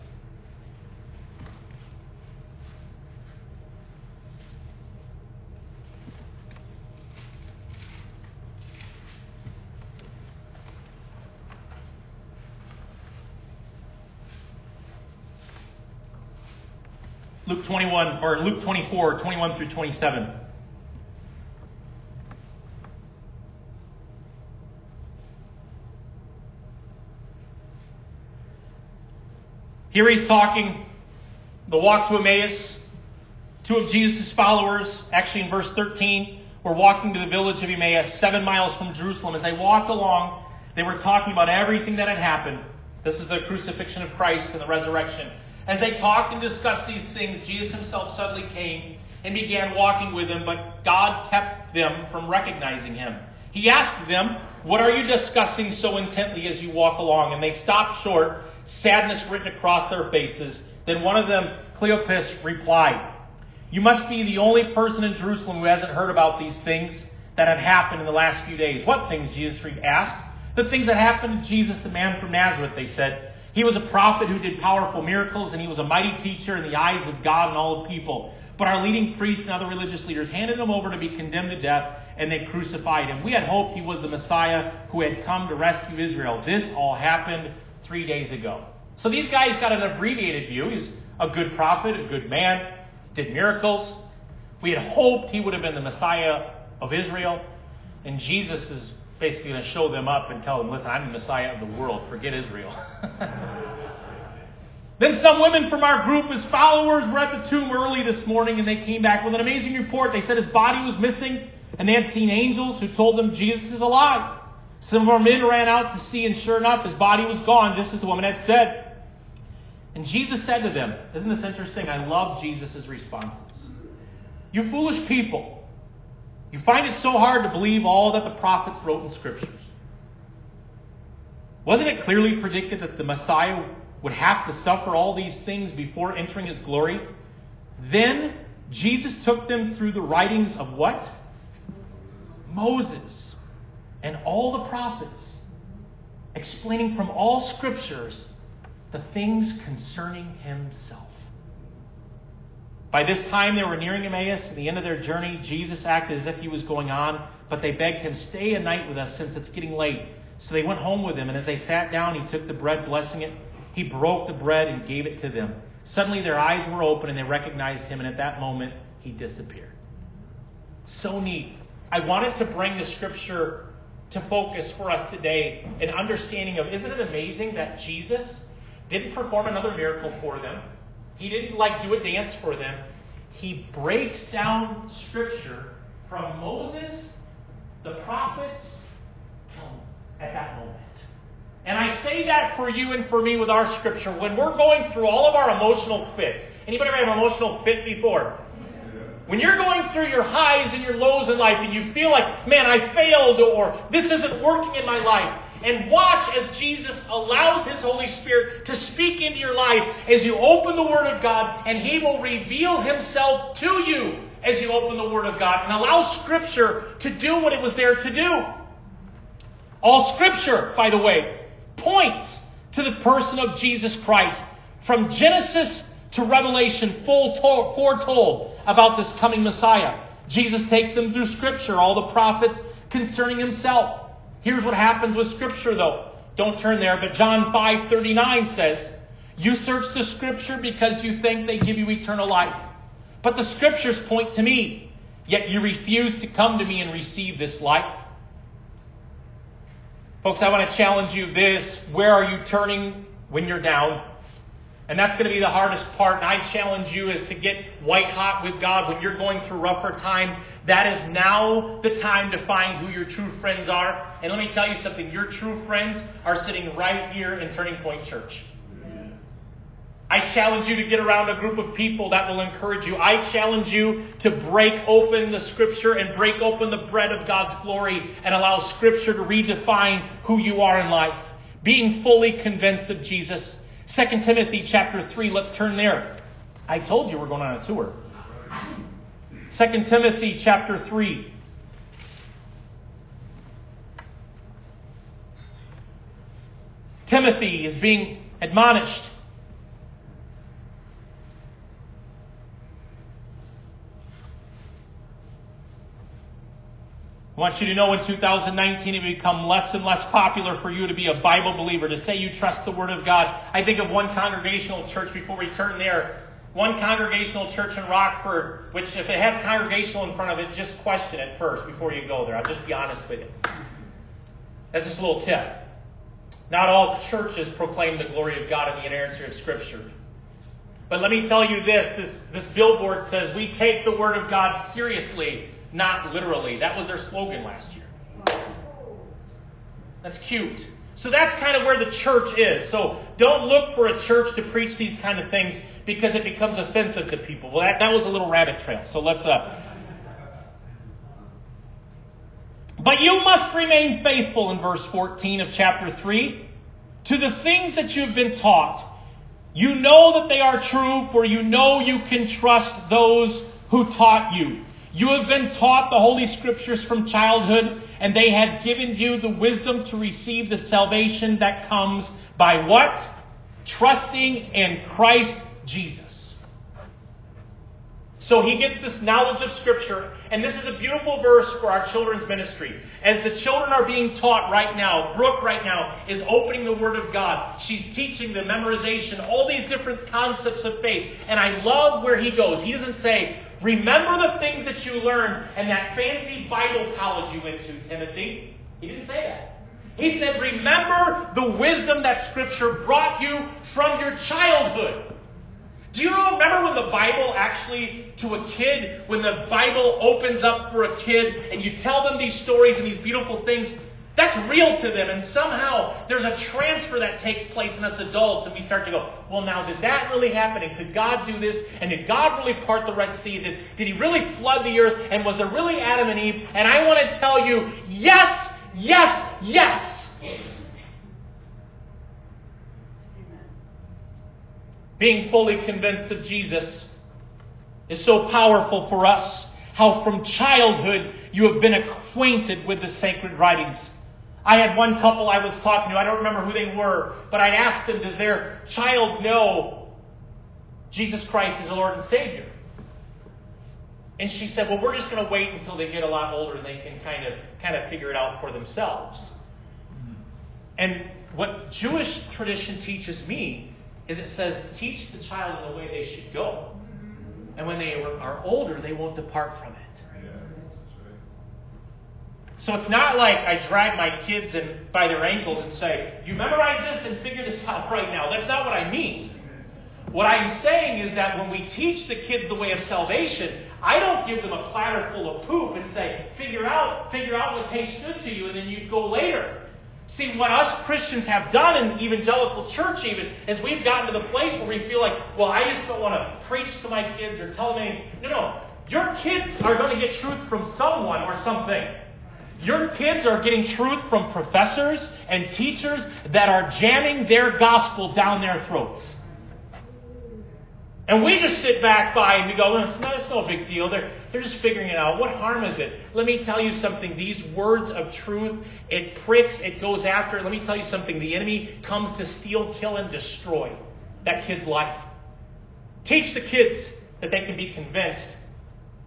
Luke 21, or Luke 24, 21 through 27. Here he's talking, the walk to Emmaus. Two of Jesus' followers, actually in verse 13, were walking to the village of Emmaus, seven miles from Jerusalem. As they walked along, they were talking about everything that had happened. This is the crucifixion of Christ and the resurrection. As they talked and discussed these things, Jesus himself suddenly came and began walking with them, but God kept them from recognizing him. He asked them, What are you discussing so intently as you walk along? And they stopped short, sadness written across their faces. Then one of them, Cleopas, replied, You must be the only person in Jerusalem who hasn't heard about these things that have happened in the last few days. What things? Jesus asked. The things that happened to Jesus, the man from Nazareth, they said. He was a prophet who did powerful miracles, and he was a mighty teacher in the eyes of God and all the people. But our leading priests and other religious leaders handed him over to be condemned to death, and they crucified him. We had hoped he was the Messiah who had come to rescue Israel. This all happened three days ago. So these guys got an abbreviated view. He's a good prophet, a good man, did miracles. We had hoped he would have been the Messiah of Israel, and Jesus is basically going to show them up and tell them, listen, I'm the Messiah of the world. Forget Israel. then some women from our group, his followers, were at the tomb early this morning and they came back with an amazing report. They said his body was missing and they had seen angels who told them Jesus is alive. Some of our men ran out to see, and sure enough, his body was gone, just as the woman had said. And Jesus said to them, Isn't this interesting? I love Jesus' responses. You foolish people. You find it so hard to believe all that the prophets wrote in scriptures. Wasn't it clearly predicted that the Messiah would have to suffer all these things before entering his glory? Then Jesus took them through the writings of what? Moses and all the prophets, explaining from all scriptures the things concerning himself. By this time, they were nearing Emmaus, at the end of their journey. Jesus acted as if he was going on, but they begged him, Stay a night with us since it's getting late. So they went home with him, and as they sat down, he took the bread, blessing it. He broke the bread and gave it to them. Suddenly, their eyes were open, and they recognized him, and at that moment, he disappeared. So neat. I wanted to bring the scripture to focus for us today an understanding of isn't it amazing that Jesus didn't perform another miracle for them? He didn't like do a dance for them. he breaks down Scripture from Moses, the prophets, at that moment. And I say that for you and for me with our Scripture. When we're going through all of our emotional fits, anybody ever have an emotional fit before? When you're going through your highs and your lows in life and you feel like, man, I failed or this isn't working in my life, and watch as Jesus allows His Holy Spirit to speak into your life as you open the Word of God, and He will reveal Himself to you as you open the Word of God and allow Scripture to do what it was there to do. All Scripture, by the way, points to the person of Jesus Christ. From Genesis to Revelation, full to- foretold about this coming Messiah. Jesus takes them through Scripture, all the prophets concerning Himself. Here's what happens with Scripture, though. Don't turn there, but John 5:39 says, "You search the Scripture because you think they give you eternal life, but the Scriptures point to me. Yet you refuse to come to me and receive this life." Folks, I want to challenge you this: Where are you turning when you're down? And that's going to be the hardest part. And I challenge you is to get white hot with God when you're going through rougher time. That is now the time to find who your true friends are. And let me tell you something. Your true friends are sitting right here in Turning Point Church. I challenge you to get around a group of people that will encourage you. I challenge you to break open the Scripture and break open the bread of God's glory and allow Scripture to redefine who you are in life. Being fully convinced of Jesus 2 Timothy chapter 3, let's turn there. I told you we're going on a tour. 2 Timothy chapter 3. Timothy is being admonished. I want you to know in 2019 it will become less and less popular for you to be a Bible believer, to say you trust the Word of God. I think of one congregational church before we turn there. One congregational church in Rockford, which if it has congregational in front of it, just question it first before you go there. I'll just be honest with you. That's just a little tip. Not all churches proclaim the glory of God and the inerrancy of Scripture. But let me tell you this, this, this billboard says we take the Word of God seriously not literally. That was their slogan last year. That's cute. So that's kind of where the church is. So don't look for a church to preach these kind of things because it becomes offensive to people. Well, that, that was a little rabbit trail. So let's uh. But you must remain faithful in verse 14 of chapter 3 to the things that you have been taught. You know that they are true, for you know you can trust those who taught you. You have been taught the Holy Scriptures from childhood, and they have given you the wisdom to receive the salvation that comes by what? Trusting in Christ Jesus. So he gets this knowledge of Scripture, and this is a beautiful verse for our children's ministry. As the children are being taught right now, Brooke right now is opening the Word of God. She's teaching the memorization, all these different concepts of faith. And I love where he goes. He doesn't say, Remember the things that you learned and that fancy Bible college you went to, Timothy. He didn't say that. He said, Remember the wisdom that Scripture brought you from your childhood. Do you remember when the Bible actually, to a kid, when the Bible opens up for a kid and you tell them these stories and these beautiful things, that's real to them, and somehow there's a transfer that takes place in us adults, and we start to go, well, now, did that really happen? And could God do this? And did God really part the Red Sea? Did, did He really flood the earth? And was there really Adam and Eve? And I want to tell you, yes, yes, yes. Being fully convinced of Jesus is so powerful for us. How from childhood you have been acquainted with the sacred writings. I had one couple I was talking to, I don't remember who they were, but I asked them, does their child know Jesus Christ is the Lord and Savior? And she said, well, we're just going to wait until they get a lot older and they can kind of, kind of figure it out for themselves. And what Jewish tradition teaches me is it says, teach the child in the way they should go. Mm-hmm. And when they are older, they won't depart from it. So it's not like I drag my kids by their ankles and say, You memorize this and figure this out right now. That's not what I mean. What I'm saying is that when we teach the kids the way of salvation, I don't give them a platter full of poop and say, figure out, figure out what tastes good to you, and then you go later. See, what us Christians have done in evangelical church, even, is we've gotten to the place where we feel like, well, I just don't want to preach to my kids or tell them anything. No, no. Your kids are going to get truth from someone or something. Your kids are getting truth from professors and teachers that are jamming their gospel down their throats. And we just sit back by and we go, it's, no, no big deal. They're, they're just figuring it out. What harm is it? Let me tell you something. These words of truth, it pricks, it goes after. Let me tell you something. The enemy comes to steal, kill, and destroy that kid's life. Teach the kids that they can be convinced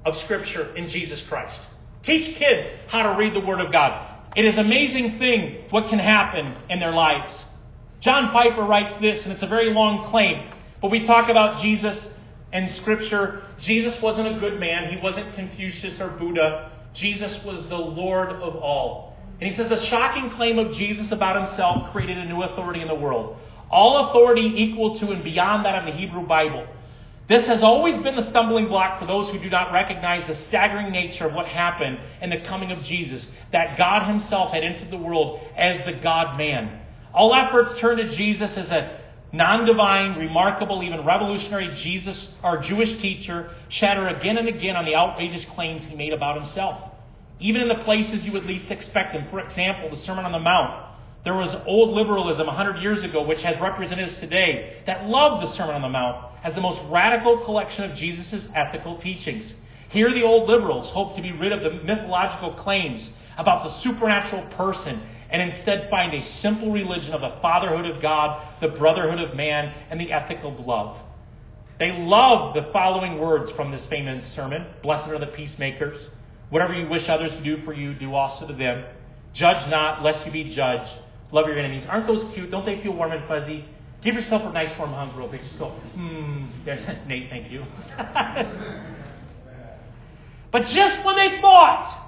of Scripture in Jesus Christ. Teach kids how to read the Word of God. It is an amazing thing what can happen in their lives. John Piper writes this, and it's a very long claim. But we talk about Jesus and Scripture. Jesus wasn't a good man. He wasn't Confucius or Buddha. Jesus was the Lord of all. And he says the shocking claim of Jesus about himself created a new authority in the world. All authority equal to and beyond that of the Hebrew Bible. This has always been the stumbling block for those who do not recognize the staggering nature of what happened in the coming of Jesus, that God Himself had entered the world as the God man. All efforts turn to Jesus as a non divine, remarkable, even revolutionary Jesus our Jewish teacher shatter again and again on the outrageous claims he made about himself. Even in the places you would least expect them. For example, the Sermon on the Mount. There was old liberalism 100 years ago, which has representatives today that love the Sermon on the Mount as the most radical collection of Jesus' ethical teachings. Here, the old liberals hope to be rid of the mythological claims about the supernatural person and instead find a simple religion of the fatherhood of God, the brotherhood of man, and the ethic of love. They love the following words from this famous sermon Blessed are the peacemakers. Whatever you wish others to do for you, do also to them. Judge not, lest you be judged. Love your enemies. Aren't those cute? Don't they feel warm and fuzzy? Give yourself a nice warm hug real quick. Just go, hmm. There's Nate, thank you. but just when they thought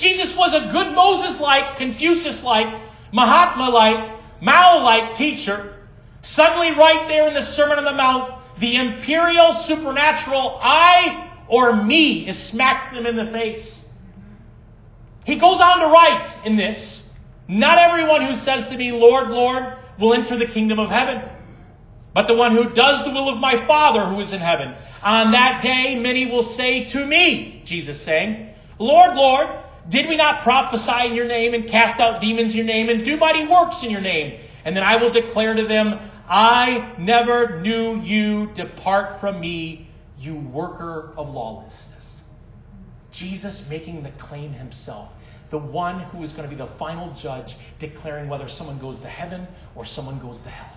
Jesus was a good Moses like, Confucius like, Mahatma like, Mao like teacher. Suddenly, right there in the Sermon on the Mount, the imperial supernatural I or me is smacked them in the face. He goes on to write in this Not everyone who says to me, Lord, Lord, will enter the kingdom of heaven, but the one who does the will of my Father who is in heaven. On that day, many will say to me, Jesus saying, Lord, Lord, did we not prophesy in your name and cast out demons in your name and do mighty works in your name? And then I will declare to them, I never knew you. Depart from me, you worker of lawlessness. Jesus making the claim himself. The one who is going to be the final judge, declaring whether someone goes to heaven or someone goes to hell.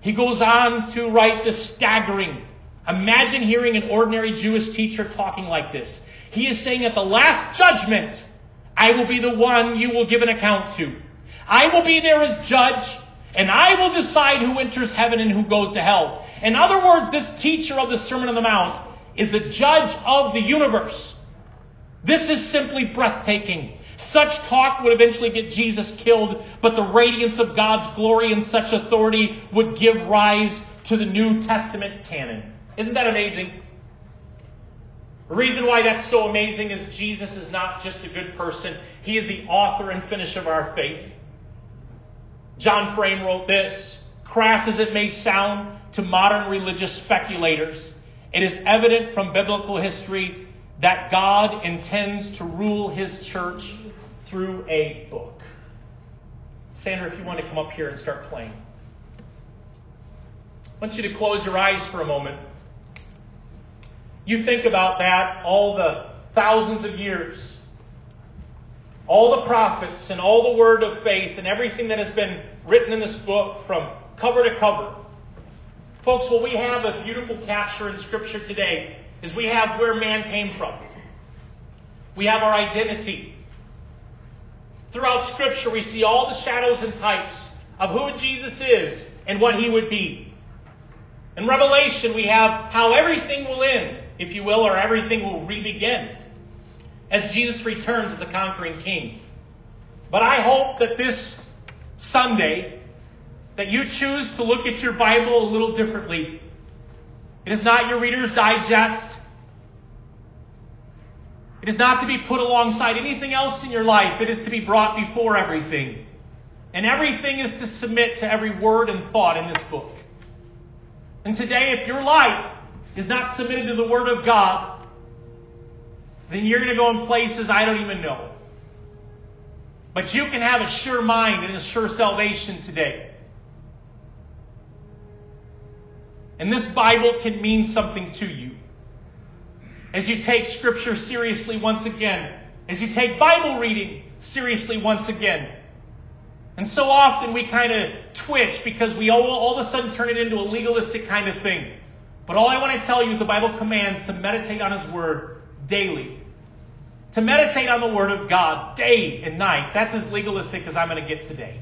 He goes on to write the staggering. Imagine hearing an ordinary Jewish teacher talking like this. He is saying at the last judgment, I will be the one you will give an account to. I will be there as judge, and I will decide who enters heaven and who goes to hell. In other words, this teacher of the Sermon on the Mount is the judge of the universe. This is simply breathtaking. Such talk would eventually get Jesus killed, but the radiance of God's glory and such authority would give rise to the New Testament canon. Isn't that amazing? The reason why that's so amazing is Jesus is not just a good person, He is the author and finisher of our faith. John Frame wrote this Crass as it may sound to modern religious speculators, it is evident from biblical history that God intends to rule His church through a book. Sandra, if you want to come up here and start playing. I want you to close your eyes for a moment. You think about that, all the thousands of years, all the prophets and all the word of faith and everything that has been written in this book from cover to cover. Folks, what we have a beautiful capture in Scripture today is we have where man came from. We have our identity. Throughout Scripture, we see all the shadows and types of who Jesus is and what he would be. In Revelation, we have how everything will end if you will, or everything will re-begin as Jesus returns as the conquering king. But I hope that this Sunday, that you choose to look at your Bible a little differently. It is not your Reader's Digest. It is not to be put alongside anything else in your life. It is to be brought before everything. And everything is to submit to every word and thought in this book. And today, if your life is not submitted to the Word of God, then you're going to go in places I don't even know. But you can have a sure mind and a sure salvation today. And this Bible can mean something to you. As you take Scripture seriously once again, as you take Bible reading seriously once again. And so often we kind of twitch because we all, all of a sudden turn it into a legalistic kind of thing. But all I want to tell you is the Bible commands to meditate on His Word daily. To meditate on the Word of God day and night. That's as legalistic as I'm going to get today.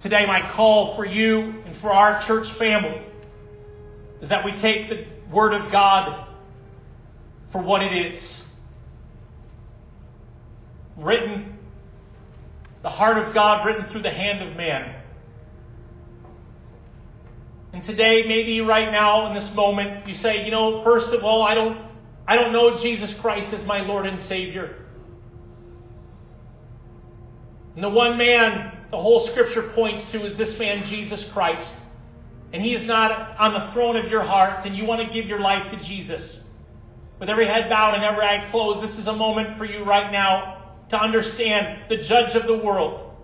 Today, my call for you and for our church family is that we take the Word of God for what it is. Written, the heart of God written through the hand of man. And today, maybe right now in this moment, you say, you know, first of all, I don't, I don't know Jesus Christ as my Lord and Savior. And the one man the whole scripture points to is this man, Jesus Christ. And he is not on the throne of your heart, and you want to give your life to Jesus. With every head bowed and every eye closed, this is a moment for you right now to understand the judge of the world,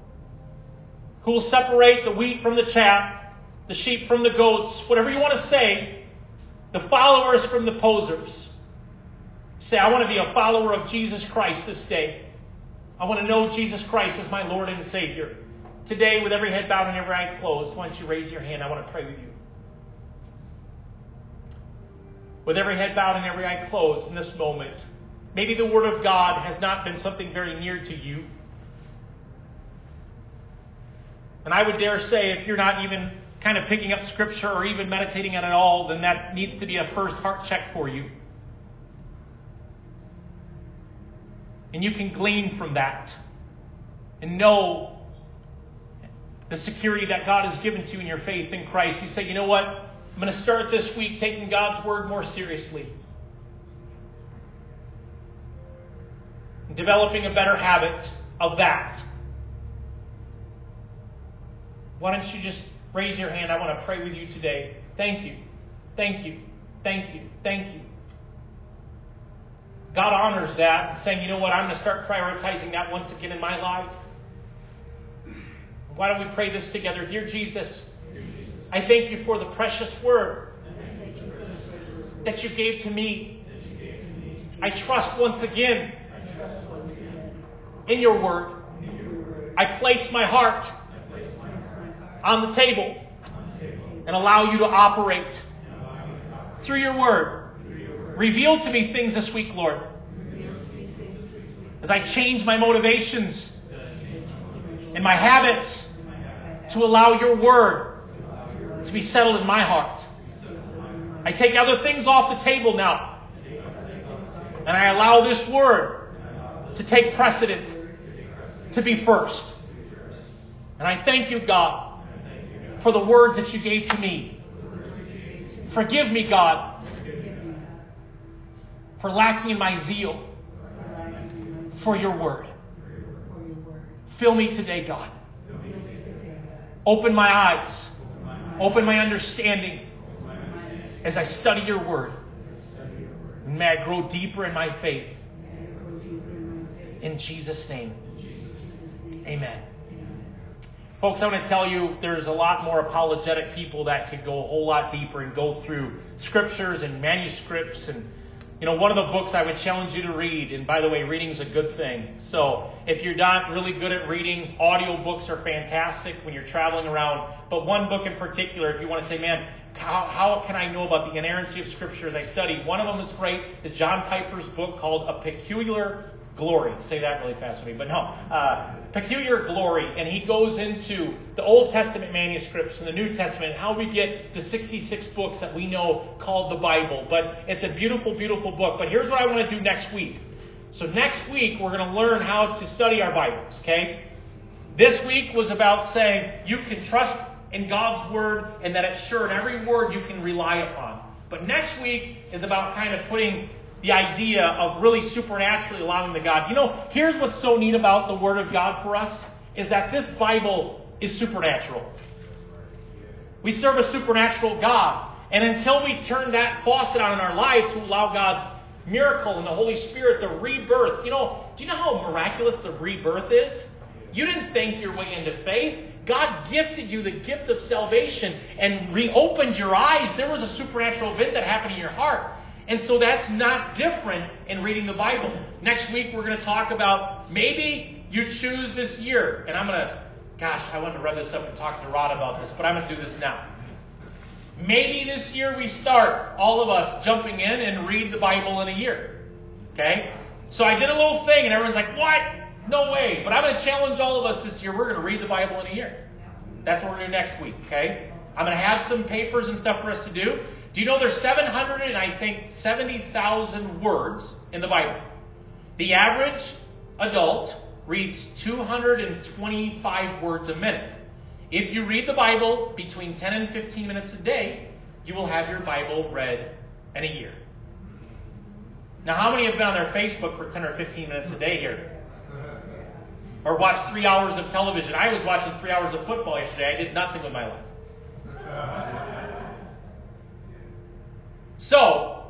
who will separate the wheat from the chaff, the sheep from the goats, whatever you want to say, the followers from the posers. Say, I want to be a follower of Jesus Christ this day. I want to know Jesus Christ as my Lord and Savior. Today, with every head bowed and every eye closed, why don't you raise your hand? I want to pray with you. With every head bowed and every eye closed in this moment, maybe the Word of God has not been something very near to you. And I would dare say, if you're not even kind of picking up Scripture or even meditating on it all, then that needs to be a first heart check for you. And you can glean from that and know the security that God has given to you in your faith in Christ. You say, you know what? I'm going to start this week taking God's Word more seriously. Developing a better habit of that. Why don't you just raise your hand? I want to pray with you today. Thank you. Thank you. Thank you. Thank you. God honors that, saying, you know what, I'm going to start prioritizing that once again in my life. Why don't we pray this together? Dear Jesus, I thank you for the precious word that you gave to me. I trust once again in your word. I place my heart on the table and allow you to operate through your word. Reveal to me things this week, Lord. As I change my motivations and my habits to allow your word to be settled in my heart. I take other things off the table now. And I allow this word to take precedent, to be first. And I thank you, God, for the words that you gave to me. Forgive me, God, for lacking in my zeal for your word. Fill me today, God. Open my eyes. Open my understanding as I study your word. May I grow deeper in my faith. In Jesus' name. Amen. Folks, I want to tell you there's a lot more apologetic people that could go a whole lot deeper and go through scriptures and manuscripts and you know, one of the books I would challenge you to read, and by the way, reading is a good thing. So if you're not really good at reading, audio books are fantastic when you're traveling around. But one book in particular, if you want to say, man, how, how can I know about the inerrancy of Scripture as I study? One of them is great. Is John Piper's book called A Peculiar glory. Say that really fast with me, but no. Uh, peculiar glory. And he goes into the Old Testament manuscripts and the New Testament, how we get the 66 books that we know called the Bible. But it's a beautiful, beautiful book. But here's what I want to do next week. So next week, we're going to learn how to study our Bibles, okay? This week was about saying you can trust in God's Word and that it's sure, in every word you can rely upon. But next week is about kind of putting the idea of really supernaturally allowing the God. You know, here's what's so neat about the Word of God for us is that this Bible is supernatural. We serve a supernatural God. And until we turn that faucet on in our life to allow God's miracle and the Holy Spirit, the rebirth, you know, do you know how miraculous the rebirth is? You didn't think your way into faith. God gifted you the gift of salvation and reopened your eyes. There was a supernatural event that happened in your heart. And so that's not different in reading the Bible. Next week, we're going to talk about maybe you choose this year. And I'm going to, gosh, I wanted to rev this up and talk to Rod about this, but I'm going to do this now. Maybe this year we start, all of us, jumping in and read the Bible in a year. Okay? So I did a little thing, and everyone's like, what? No way. But I'm going to challenge all of us this year. We're going to read the Bible in a year. That's what we're going to do next week. Okay? I'm going to have some papers and stuff for us to do. Do you know there's 700 and I think 70,000 words in the Bible? The average adult reads 225 words a minute. If you read the Bible between 10 and 15 minutes a day, you will have your Bible read in a year. Now, how many have been on their Facebook for 10 or 15 minutes a day here? Or watched three hours of television? I was watching three hours of football yesterday. I did nothing with my life. So,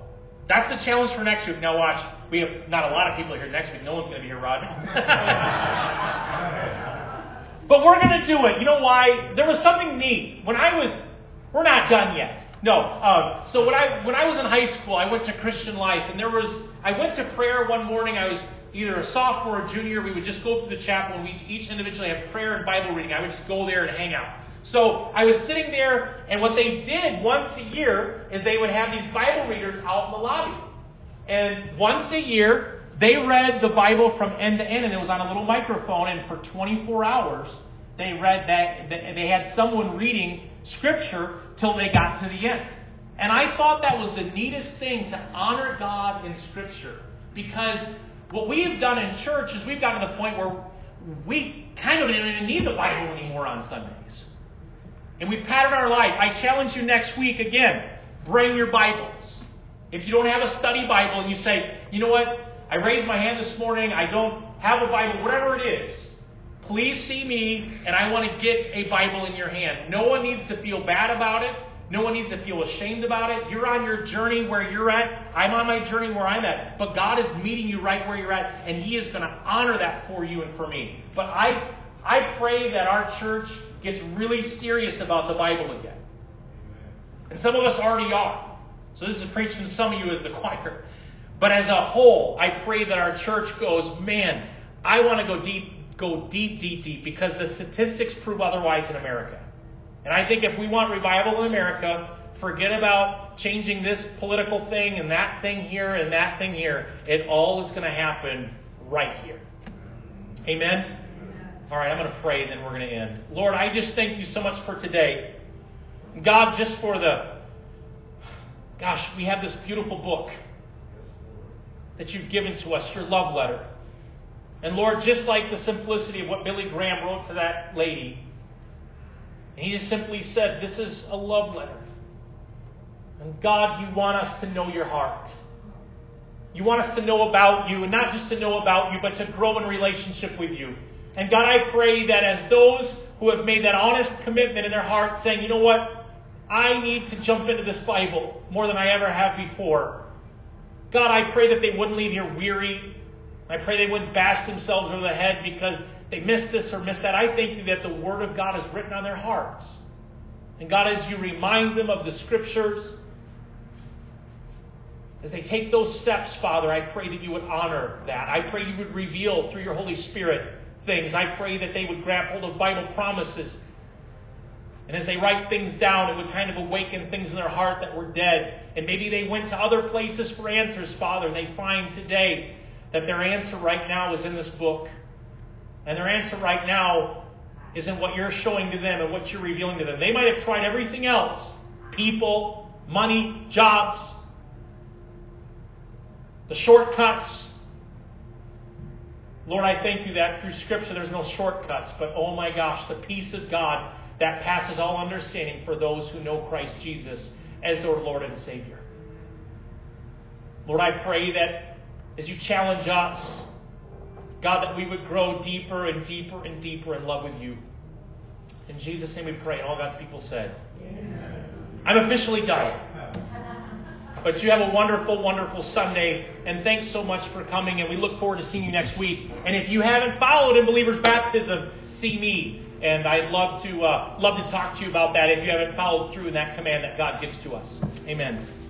that's the challenge for next week. Now, watch. We have not a lot of people here next week. No one's going to be here, Rod. but we're going to do it. You know why? There was something neat. When I was, we're not done yet. No. Um, so when I when I was in high school, I went to Christian Life, and there was I went to prayer one morning. I was either a sophomore or junior. We would just go through the chapel, and we each individually have prayer and Bible reading. I would just go there and hang out. So I was sitting there, and what they did once a year is they would have these Bible readers out in the lobby. And once a year, they read the Bible from end to end, and it was on a little microphone, and for 24 hours, they read that, they had someone reading Scripture till they got to the end. And I thought that was the neatest thing to honor God in Scripture. Because what we have done in church is we've gotten to the point where we kind of don't even need the Bible anymore on Sundays. And we pattern our life. I challenge you next week again bring your Bibles. If you don't have a study Bible and you say, you know what, I raised my hand this morning, I don't have a Bible, whatever it is, please see me and I want to get a Bible in your hand. No one needs to feel bad about it. No one needs to feel ashamed about it. You're on your journey where you're at. I'm on my journey where I'm at. But God is meeting you right where you're at, and He is going to honor that for you and for me. But I, I pray that our church gets really serious about the Bible again. And some of us already are. So this is preaching to some of you as the choir. But as a whole, I pray that our church goes, man, I want to go deep, go deep, deep, deep, because the statistics prove otherwise in America. And I think if we want revival in America, forget about changing this political thing and that thing here and that thing here. It all is going to happen right here. Amen? All right, I'm going to pray and then we're going to end. Lord, I just thank you so much for today. God, just for the, gosh, we have this beautiful book that you've given to us, your love letter. And Lord, just like the simplicity of what Billy Graham wrote to that lady, and he just simply said, This is a love letter. And God, you want us to know your heart. You want us to know about you, and not just to know about you, but to grow in relationship with you. And God, I pray that as those who have made that honest commitment in their hearts, saying, you know what, I need to jump into this Bible more than I ever have before. God, I pray that they wouldn't leave here weary. I pray they wouldn't bash themselves over the head because they missed this or missed that. I thank you that the Word of God is written on their hearts. And God, as you remind them of the Scriptures, as they take those steps, Father, I pray that you would honor that. I pray you would reveal through your Holy Spirit things. I pray that they would grab hold of Bible promises. And as they write things down, it would kind of awaken things in their heart that were dead. And maybe they went to other places for answers, Father, and they find today that their answer right now is in this book. And their answer right now is in what you're showing to them and what you're revealing to them. They might have tried everything else people, money, jobs, the shortcuts. Lord, I thank you that through Scripture there's no shortcuts, but oh my gosh, the peace of God that passes all understanding for those who know Christ Jesus as their Lord and Savior. Lord, I pray that as you challenge us, God, that we would grow deeper and deeper and deeper in love with you. In Jesus' name we pray. And all God's people said, Amen. I'm officially done. But you have a wonderful, wonderful Sunday. And thanks so much for coming. And we look forward to seeing you next week. And if you haven't followed in Believer's Baptism, see me. And I'd love to uh, love to talk to you about that if you haven't followed through in that command that God gives to us. Amen.